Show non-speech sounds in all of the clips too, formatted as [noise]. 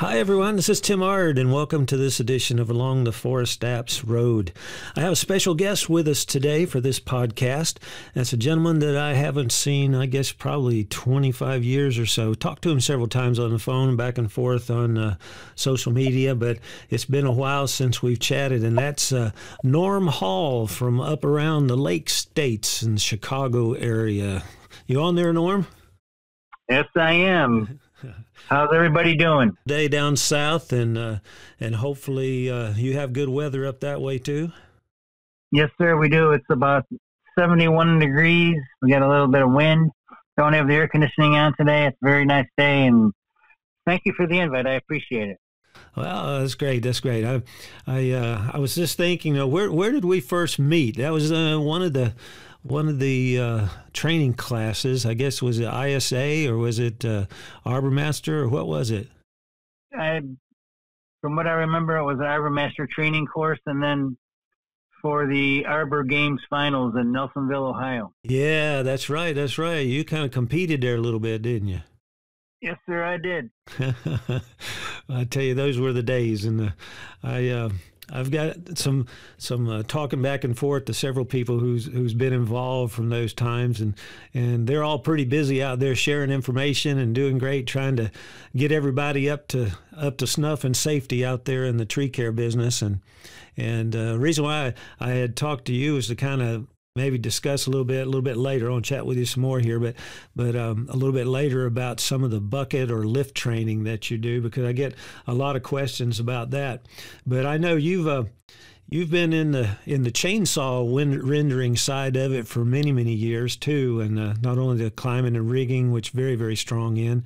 Hi, everyone. This is Tim Ard, and welcome to this edition of Along the Forest Apps Road. I have a special guest with us today for this podcast. That's a gentleman that I haven't seen, I guess, probably 25 years or so. Talked to him several times on the phone, back and forth on uh, social media, but it's been a while since we've chatted, and that's uh, Norm Hall from up around the Lake States in the Chicago area. You on there, Norm? Yes, I am. How's everybody doing? Day down south, and uh, and hopefully uh, you have good weather up that way too. Yes, sir. We do. It's about seventy-one degrees. We got a little bit of wind. Don't have the air conditioning on today. It's a very nice day, and thank you for the invite. I appreciate it. Well, that's great. That's great. I, I, uh, I was just thinking, uh, where where did we first meet? That was uh, one of the one of the uh, training classes. I guess was it ISA or was it uh, ArborMaster or what was it? I, from what I remember, it was an ArborMaster training course, and then for the Arbor Games finals in Nelsonville, Ohio. Yeah, that's right. That's right. You kind of competed there a little bit, didn't you? Yes, sir. I did. [laughs] I tell you, those were the days, and uh, I. Uh, I've got some some uh, talking back and forth to several people who's who's been involved from those times, and and they're all pretty busy out there sharing information and doing great, trying to get everybody up to up to snuff and safety out there in the tree care business. And and uh, reason why I, I had talked to you is to kind of maybe discuss a little bit a little bit later. I'll chat with you some more here, but but um, a little bit later about some of the bucket or lift training that you do because I get a lot of questions about that. But I know you've uh, you've been in the in the chainsaw rendering side of it for many many years too, and uh, not only the climbing and rigging, which very very strong in,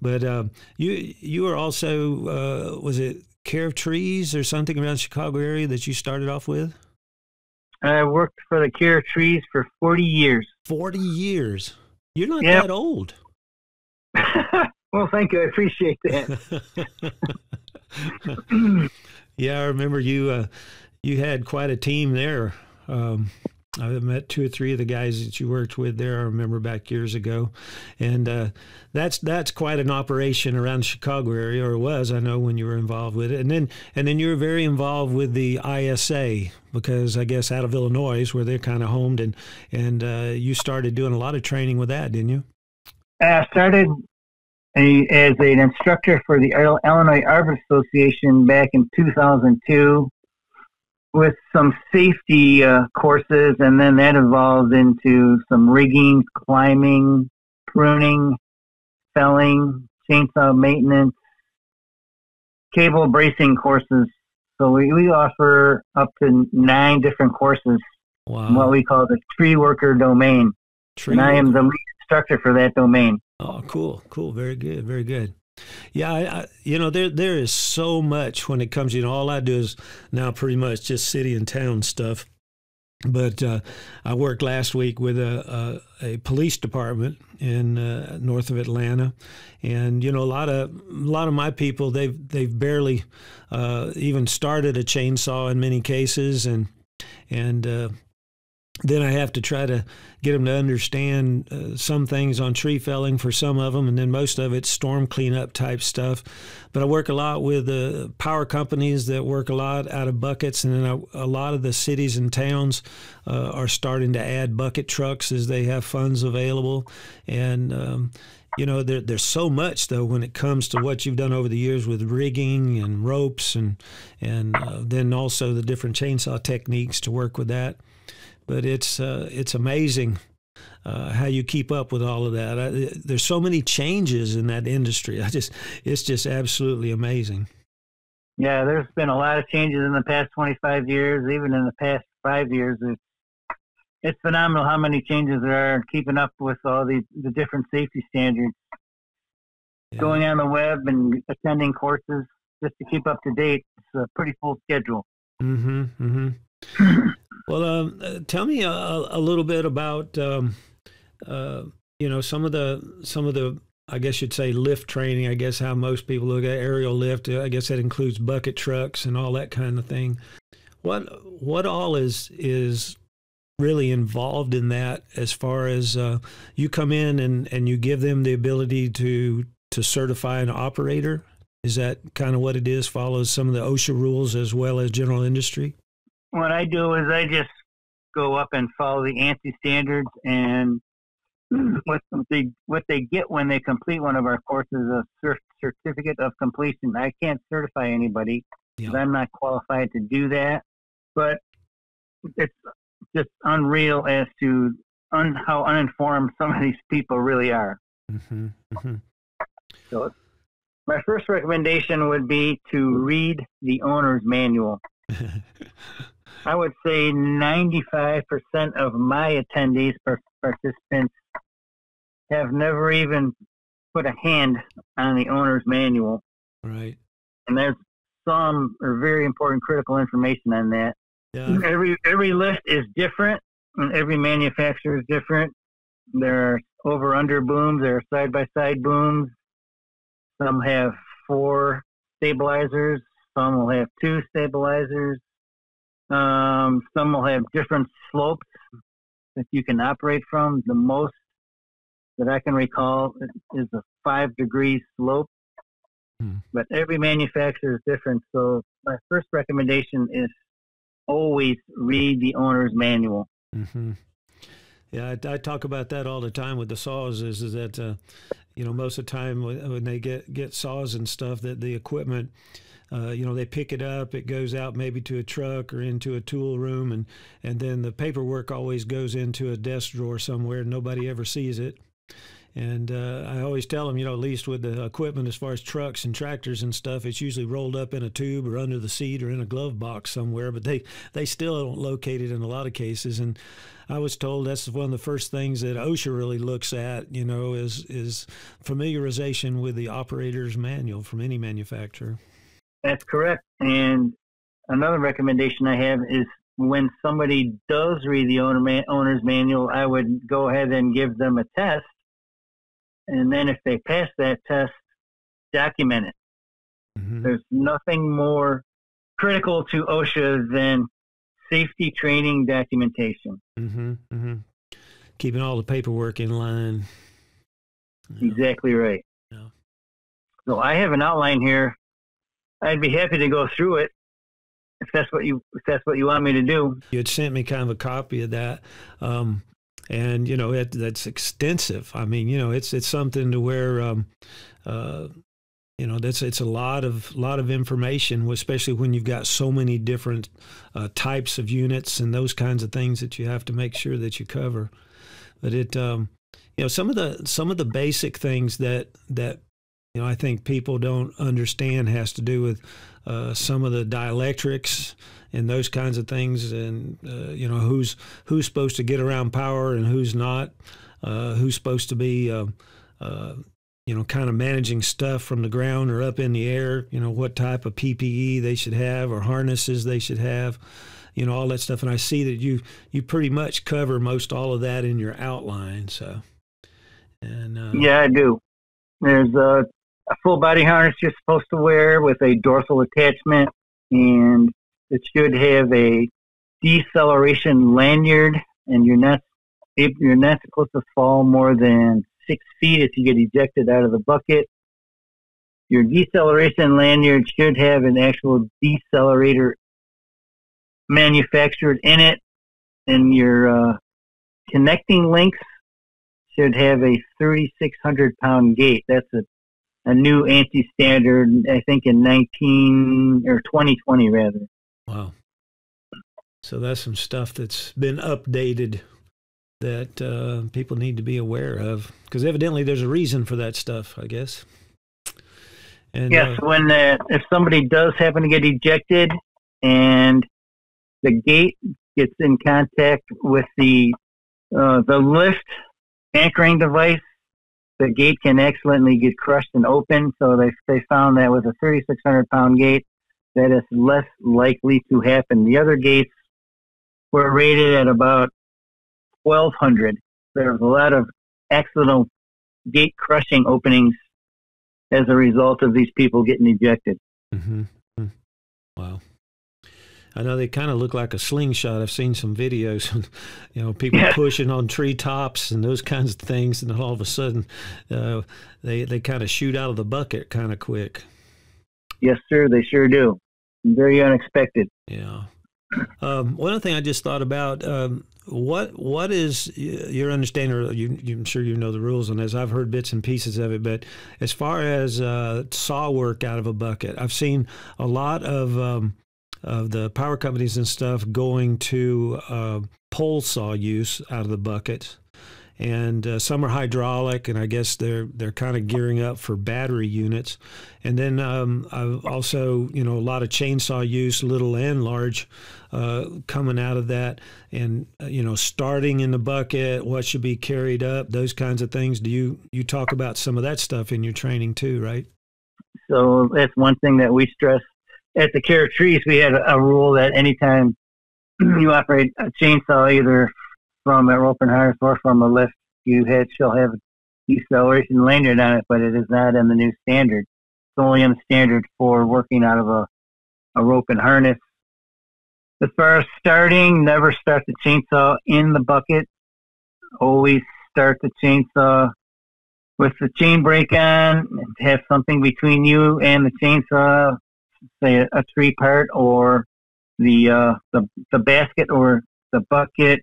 but uh, you you are also uh, was it care of trees or something around Chicago area that you started off with? I worked for the Care of Trees for 40 years. 40 years? You're not yep. that old. [laughs] well, thank you. I appreciate that. [laughs] yeah, I remember you. Uh, you had quite a team there. Um, I met two or three of the guys that you worked with there. I remember back years ago, and uh, that's that's quite an operation around the Chicago area, or was. I know when you were involved with it, and then and then you were very involved with the ISA because I guess out of Illinois, where they're kind of homed, and and uh, you started doing a lot of training with that, didn't you? I started a, as an instructor for the Illinois Arbor Association back in 2002 with some safety uh, courses, and then that evolved into some rigging, climbing, pruning, felling, chainsaw maintenance, cable bracing courses. So we, we offer up to nine different courses wow. what we call the tree worker domain. Tree and I am the lead instructor for that domain. Oh, cool, cool, very good, very good. Yeah, I, you know, there there is so much when it comes. You know, all I do is now pretty much just city and town stuff. But uh, I worked last week with a, a, a police department in uh, north of Atlanta, and you know a lot of a lot of my people they've they've barely uh, even started a chainsaw in many cases, and and uh, then I have to try to get them to understand uh, some things on tree felling for some of them, and then most of it's storm cleanup type stuff. But I work a lot with uh, power companies that work a lot out of buckets, and then I, a lot of the cities and towns uh, are starting to add bucket trucks as they have funds available. And um, you know, there, there's so much though when it comes to what you've done over the years with rigging and ropes, and and uh, then also the different chainsaw techniques to work with that but it's uh, it's amazing uh, how you keep up with all of that. I, there's so many changes in that industry. I just it's just absolutely amazing. Yeah, there's been a lot of changes in the past 25 years, even in the past five years. It's it's phenomenal how many changes there are keeping up with all the the different safety standards. Yeah. Going on the web and attending courses just to keep up to date. It's a pretty full schedule. Mm-hmm. Mm-hmm. [clears throat] Well, um, uh, tell me a, a, little bit about um, uh, you know some of the some of the I guess you'd say lift training. I guess how most people look at aerial lift. I guess that includes bucket trucks and all that kind of thing. What what all is is really involved in that as far as uh, you come in and, and you give them the ability to to certify an operator Is that kind of what it is? Follows some of the OSHA rules as well as general industry? What I do is I just go up and follow the ANSI standards and [clears throat] what they what they get when they complete one of our courses a certificate of completion. I can't certify anybody because yeah. I'm not qualified to do that. But it's just unreal as to un, how uninformed some of these people really are. Mm-hmm, mm-hmm. So, my first recommendation would be to read the owner's manual. [laughs] I would say 95% of my attendees, or participants, have never even put a hand on the owner's manual. Right. And there's some or very important critical information on that. Yeah. Every every lift is different, and every manufacturer is different. There are over under booms, there are side by side booms. Some have four stabilizers, some will have two stabilizers. Um, some will have different slopes that you can operate from. The most that I can recall is a five degree slope, hmm. but every manufacturer is different. So my first recommendation is always read the owner's manual. Mm-hmm. Yeah, I, I, talk about that all the time with the saws. Is, is that uh, you know most of the time when when, they get get saws and stuff that the equipment. Uh, you know, they pick it up, it goes out maybe to a truck or into a tool room, and, and then the paperwork always goes into a desk drawer somewhere. Nobody ever sees it. And uh, I always tell them, you know, at least with the equipment as far as trucks and tractors and stuff, it's usually rolled up in a tube or under the seat or in a glove box somewhere. But they they still don't locate it in a lot of cases. And I was told that's one of the first things that OSHA really looks at, you know, is is familiarization with the operator's manual from any manufacturer. That's correct. And another recommendation I have is when somebody does read the owner owner's manual, I would go ahead and give them a test and then if they pass that test, document it. Mm-hmm. There's nothing more critical to OSHA than safety training documentation. Mm-hmm, mm-hmm. Keeping all the paperwork in line. Exactly right. Yeah. So I have an outline here. I'd be happy to go through it if that's what you if that's what you want me to do. You had sent me kind of a copy of that. Um, and you know it, that's extensive. I mean, you know, it's it's something to where, um, uh, you know, that's it's a lot of lot of information, especially when you've got so many different uh, types of units and those kinds of things that you have to make sure that you cover. But it, um, you know, some of the some of the basic things that that you know I think people don't understand has to do with uh, some of the dielectrics and those kinds of things, and uh, you know who's who's supposed to get around power and who's not, uh, who's supposed to be. Uh, uh, you know, kind of managing stuff from the ground or up in the air, you know, what type of PPE they should have or harnesses they should have, you know, all that stuff. And I see that you you pretty much cover most all of that in your outline. So, and uh, yeah, I do. There's a, a full body harness you're supposed to wear with a dorsal attachment, and it should have a deceleration lanyard, and you're not you're not supposed to fall more than six feet if you get ejected out of the bucket. Your deceleration lanyard should have an actual decelerator manufactured in it, and your uh, connecting links should have a 3,600 pound gate. That's a, a new ANSI standard. I think in 19 or 2020 rather. Wow. So that's some stuff that's been updated that uh, people need to be aware of because evidently there's a reason for that stuff, I guess. And, yes, uh, when uh, if somebody does happen to get ejected and the gate gets in contact with the uh, the lift anchoring device, the gate can excellently get crushed and open. So they they found that with a 3,600 pound gate, that is less likely to happen. The other gates were rated at about 1,200. There's a lot of accidental gate crushing openings as a result of these people getting ejected. Mm-hmm. Hmm. Wow. I know they kind of look like a slingshot. I've seen some videos, [laughs] you know, people yeah. pushing on treetops and those kinds of things, and then all of a sudden, uh, they they kind of shoot out of the bucket kind of quick. Yes, sir. They sure do. Very unexpected. Yeah. Um, one other thing I just thought about. Um, what what is your understanding? Or you, I'm sure you know the rules on this. I've heard bits and pieces of it, but as far as uh, saw work out of a bucket, I've seen a lot of um, of the power companies and stuff going to uh, pole saw use out of the bucket and uh, some are hydraulic, and I guess they're they're kind of gearing up for battery units. And then um, I've also you know a lot of chainsaw use, little and large, uh, coming out of that, and uh, you know starting in the bucket, what should be carried up, those kinds of things. Do you you talk about some of that stuff in your training too, right? So that's one thing that we stress at the care of trees. We had a, rule that anytime [clears throat] you operate a chainsaw, either from a rope and harness or from a lift, you had shall have deceleration lanyard on it, but it is not in the new standard. It's only in the standard for working out of a, a rope and harness. As far as starting, never start the chainsaw in the bucket. Always start the chainsaw with the chain brake on. Have something between you and the chainsaw, say a, a three part or the uh, the the basket or the bucket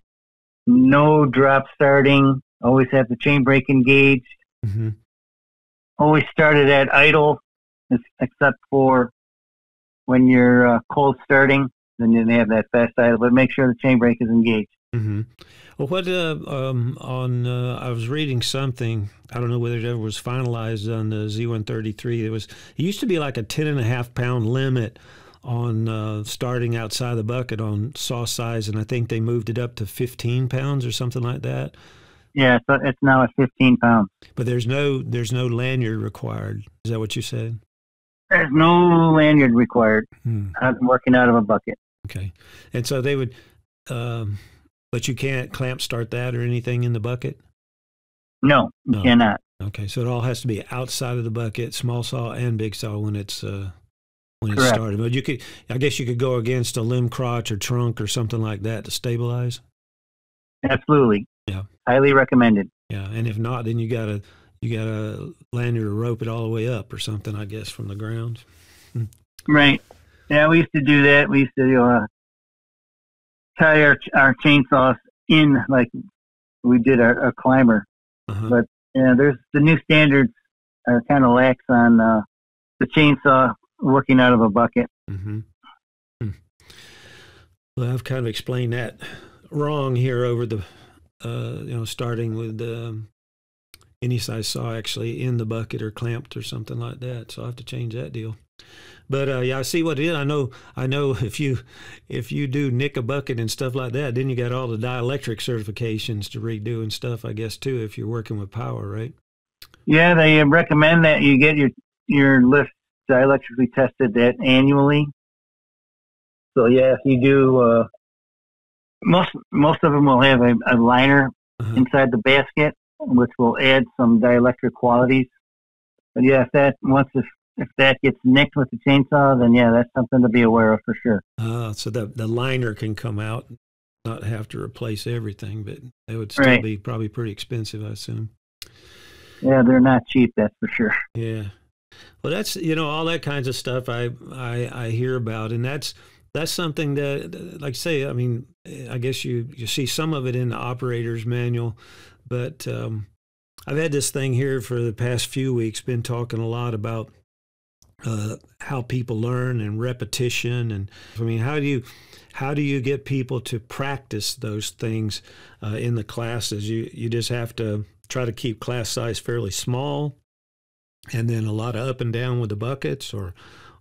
no drop starting, always have the chain brake engaged, mm-hmm. always started at idle, except for when you're uh, cold starting, then you have that fast idle, but make sure the chain brake is engaged. Mm-hmm. Well, what uh, um, on? Uh, I was reading something. I don't know whether it ever was finalized on the Z133. It was. It used to be like a ten and a half pound limit on uh, starting outside the bucket on saw size, and I think they moved it up to 15 pounds or something like that. Yeah, so it's now at 15 pounds. But there's no there's no lanyard required. Is that what you said? There's no lanyard required. Hmm. I'm working out of a bucket. Okay, and so they would, um, but you can't clamp start that or anything in the bucket. No, you no. cannot. Okay, so it all has to be outside of the bucket, small saw and big saw when it's uh, when Correct. it started. But you could, I guess, you could go against a limb crotch or trunk or something like that to stabilize. Absolutely. Yeah. Highly recommended. Yeah, and if not, then you gotta you gotta lanyard or rope it all the way up or something. I guess from the ground. [laughs] Right. Yeah, we used to do that. We used to uh, tie our our chainsaws in like we did our, our climber. Uh-huh. But yeah, there's the new standards are kind of lax on uh, the chainsaw working out of a bucket. Mm-hmm. Hmm. Well, I've kind of explained that wrong here over the, uh, you know, starting with um, any size saw actually in the bucket or clamped or something like that. So I have to change that deal. But uh, yeah, I see what it is. I know. I know [laughs] if you if you do nick a bucket and stuff like that, then you got all the dielectric certifications to redo and stuff. I guess too, if you're working with power, right? Yeah, they recommend that you get your your lift dielectrically tested that annually. So yeah, if you do, uh, most most of them will have a, a liner uh-huh. inside the basket, which will add some dielectric qualities. But yeah, if that once if if that gets nicked with the chainsaw, then yeah, that's something to be aware of for sure. Uh, so the the liner can come out, not have to replace everything, but it would still right. be probably pretty expensive, I assume. Yeah, they're not cheap, that's for sure. Yeah, well, that's you know all that kinds of stuff I I, I hear about, and that's that's something that, like I say, I mean, I guess you you see some of it in the operator's manual, but um, I've had this thing here for the past few weeks, been talking a lot about uh, how people learn and repetition, and I mean, how do you how do you get people to practice those things uh, in the classes? You you just have to try to keep class size fairly small and then a lot of up and down with the buckets or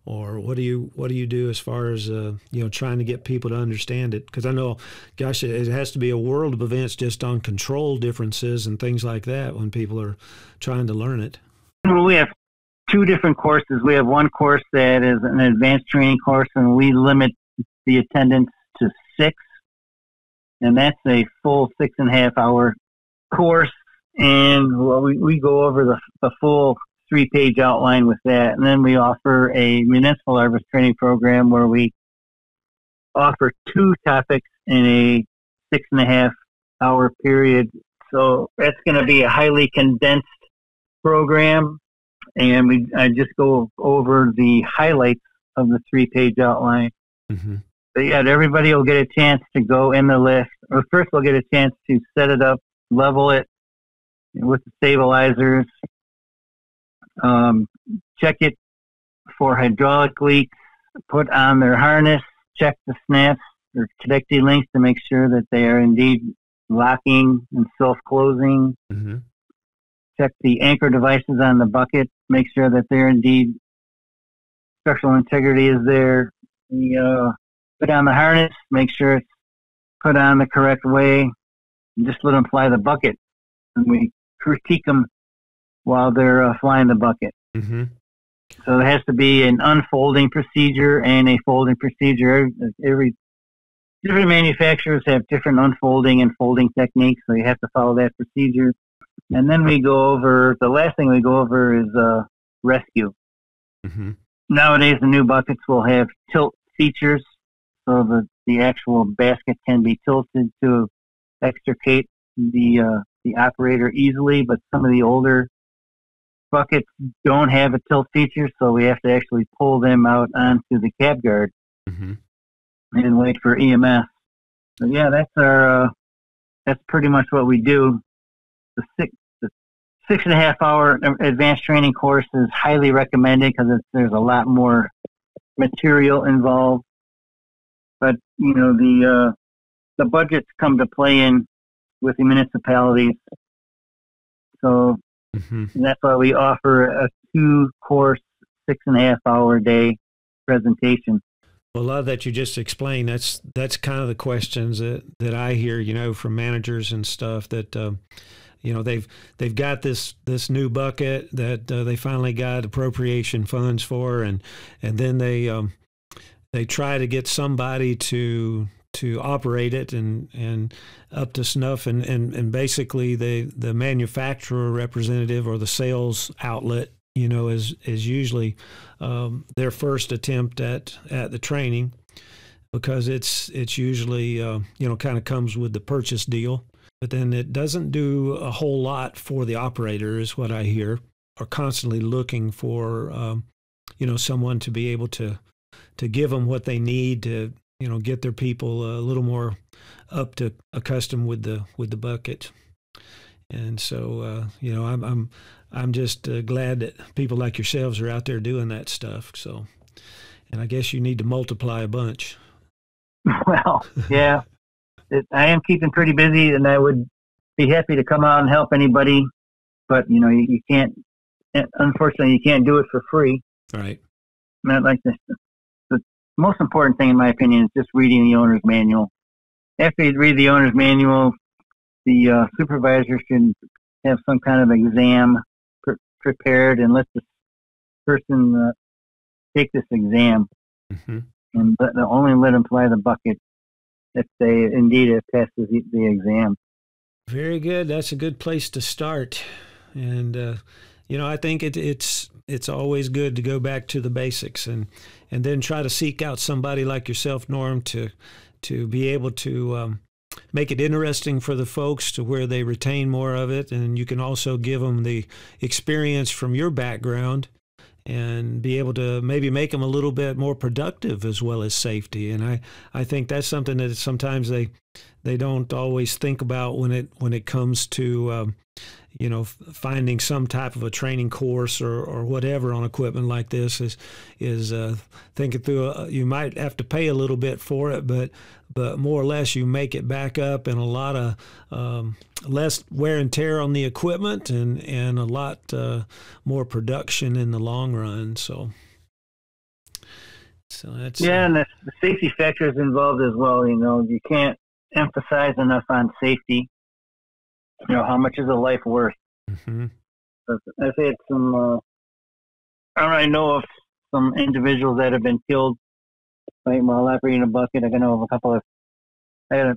or what do you what do you do as far as uh, you know trying to get people to understand it? Because i know gosh it has to be a world of events just on control differences and things like that when people are trying to learn it. Well we have two different courses. We have one course that is an advanced training course and we limit the attendance to six. And that's a full six and a half hour course and well, we, we go over the, the full three page outline with that. And then we offer a municipal harvest training program where we offer two topics in a six and a half hour period. So that's going to be a highly condensed program. and we I just go over the highlights of the three page outline. Mm-hmm. But yeah, everybody will get a chance to go in the list. Or first, they'll get a chance to set it up, level it with the stabilizers, um, check it for hydraulic leaks, put on their harness, check the snaps or connecting links to make sure that they are indeed locking and self-closing. Mm-hmm. Check the anchor devices on the bucket, make sure that they're indeed structural integrity is there. We uh, put on the harness, make sure it's put on the correct way, and just let them fly the bucket. And we critique them while they're uh, flying the bucket. Mm-hmm. So there has to be an unfolding procedure and a folding procedure. Every different manufacturers have different unfolding and folding techniques, so you have to follow that procedure. And then we go over the last thing we go over is uh, rescue. Mm-hmm. Nowadays, the new buckets will have tilt features, so that the actual basket can be tilted to extricate the uh, the operator easily. But some of the older buckets don't have a tilt feature, so we have to actually pull them out onto the cab guard mm-hmm. and wait for EMS. So yeah, that's our uh, that's pretty much what we do. The six the six and a half hour advanced training course is highly recommended because there's a lot more material involved. But you know the uh, the budgets come to play in with the municipalities. So Mm-hmm. that's why we offer a two course, six and a half hour day presentation. Well, love that you just explained, that's that's kind of the questions that, that I hear, you know, from managers and stuff that, uh, you know, they've they've got this this new bucket that uh, they finally got appropriation funds for, and and then they um, they try to get somebody to to operate it and and up to snuff. And, and, and basically the the manufacturer representative or the sales outlet you know is is usually um, their first attempt at at the training because it's it's usually uh, you know kind of comes with the purchase deal. But then it doesn't do a whole lot for the operator is what I hear. Are constantly looking for um, you know someone to be able to to give them what they need to you know get their people a little more up to accustomed with the with the bucket. And so uh, you know I'm I'm I'm just uh, glad that people like yourselves are out there doing that stuff. So and I guess you need to multiply a bunch. [laughs] Well yeah. It, I am keeping pretty busy and I would be happy to come out and help anybody but you know you, you can't unfortunately you can't do it for free. Right. Not like this most important thing, in my opinion, is just reading the owner's manual. After you read the owner's manual, the uh, supervisor should have some kind of exam pre- prepared and let the person uh, take this exam. Mm-hmm. And let, only let them fly the bucket if they indeed have passed the, the exam. Very good. That's a good place to start. And, uh, you know, I think it, it's it's always good to go back to the basics and and then try to seek out somebody like yourself, Norm, to to be able to um, make it interesting for the folks to where they retain more of it, and you can also give them the experience from your background and be able to maybe make them a little bit more productive as well as safety. And I, I think that's something that sometimes they they don't always think about when it when it comes to um, you know, finding some type of a training course or, or whatever on equipment like this is is uh, thinking through. A, uh, you might have to pay a little bit for it, but but more or less you make it back up and a lot of um, less wear and tear on the equipment and and a lot uh, more production in the long run. So. So that's yeah, uh, and the, the safety factors involved as well. You know, you can't emphasize enough on safety you know, how much is a life worth? Mm-hmm. I've had some, uh, I know of some individuals that have been killed right, while operating a bucket. I know of a couple of, I had a,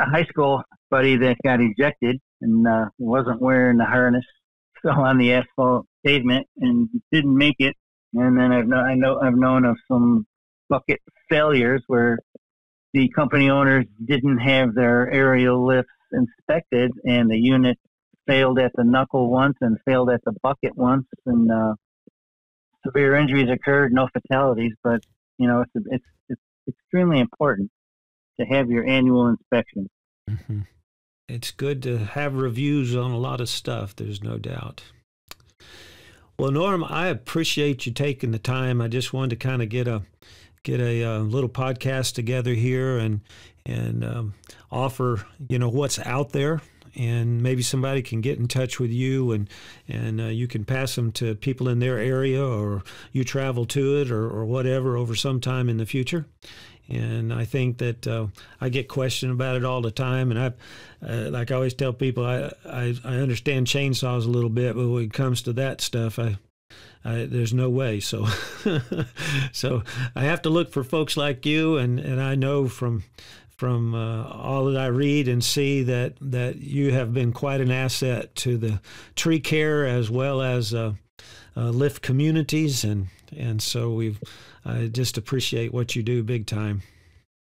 a high school buddy that got ejected and uh, wasn't wearing the harness, [laughs] fell on the asphalt pavement and didn't make it. And then I've know, I know I've known of some bucket failures where the company owners didn't have their aerial lifts inspected and the unit failed at the knuckle once and failed at the bucket once, and uh, severe injuries occurred, no fatalities. But you know, it's it's it's extremely important to have your annual inspection. Mm-hmm. It's good to have reviews on a lot of stuff. There's no doubt. Well, Norm, I appreciate you taking the time. I just wanted to kind of get a get a, uh, little podcast together here and and um, offer you know what's out there and maybe somebody can get in touch with you and and uh, you can pass them to people in their area or you travel to it or, or whatever over some time in the future and I think that uh, I get questioned about it all the time. And I, uh, like I always tell people, I, I, I understand chainsaws a little bit, but when it comes to that stuff, I I, there's no way. So, [laughs] so I have to look for folks like you, and, and I know from from uh, all that I read and see that that you have been quite an asset to the tree care as well as uh, uh, lift communities, and and so we've I just appreciate what you do big time.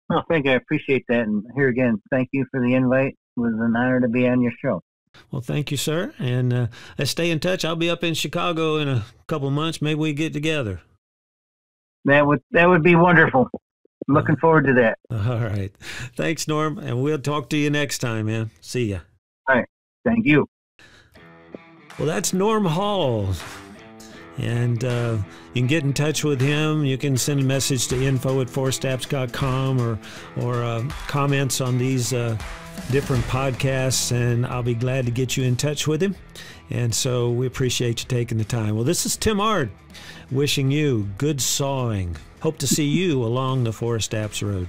Well, thank you. I appreciate that, and here again, thank you for the invite. It was an honor to be on your show. Well, thank you, sir. And uh, let's stay in touch. I'll be up in Chicago in a couple months. Maybe we get together. That would that would be wonderful. looking forward to that. All right. Thanks, Norm. And we'll talk to you next time, man. See ya. All right. Thank you. Well, that's Norm Hall. And uh, you can get in touch with him. You can send a message to info at forestapps.com or, or uh, comments on these uh, different podcasts, and I'll be glad to get you in touch with him. And so we appreciate you taking the time. Well, this is Tim Ard wishing you good sawing. Hope to see you [laughs] along the Forest Apps Road.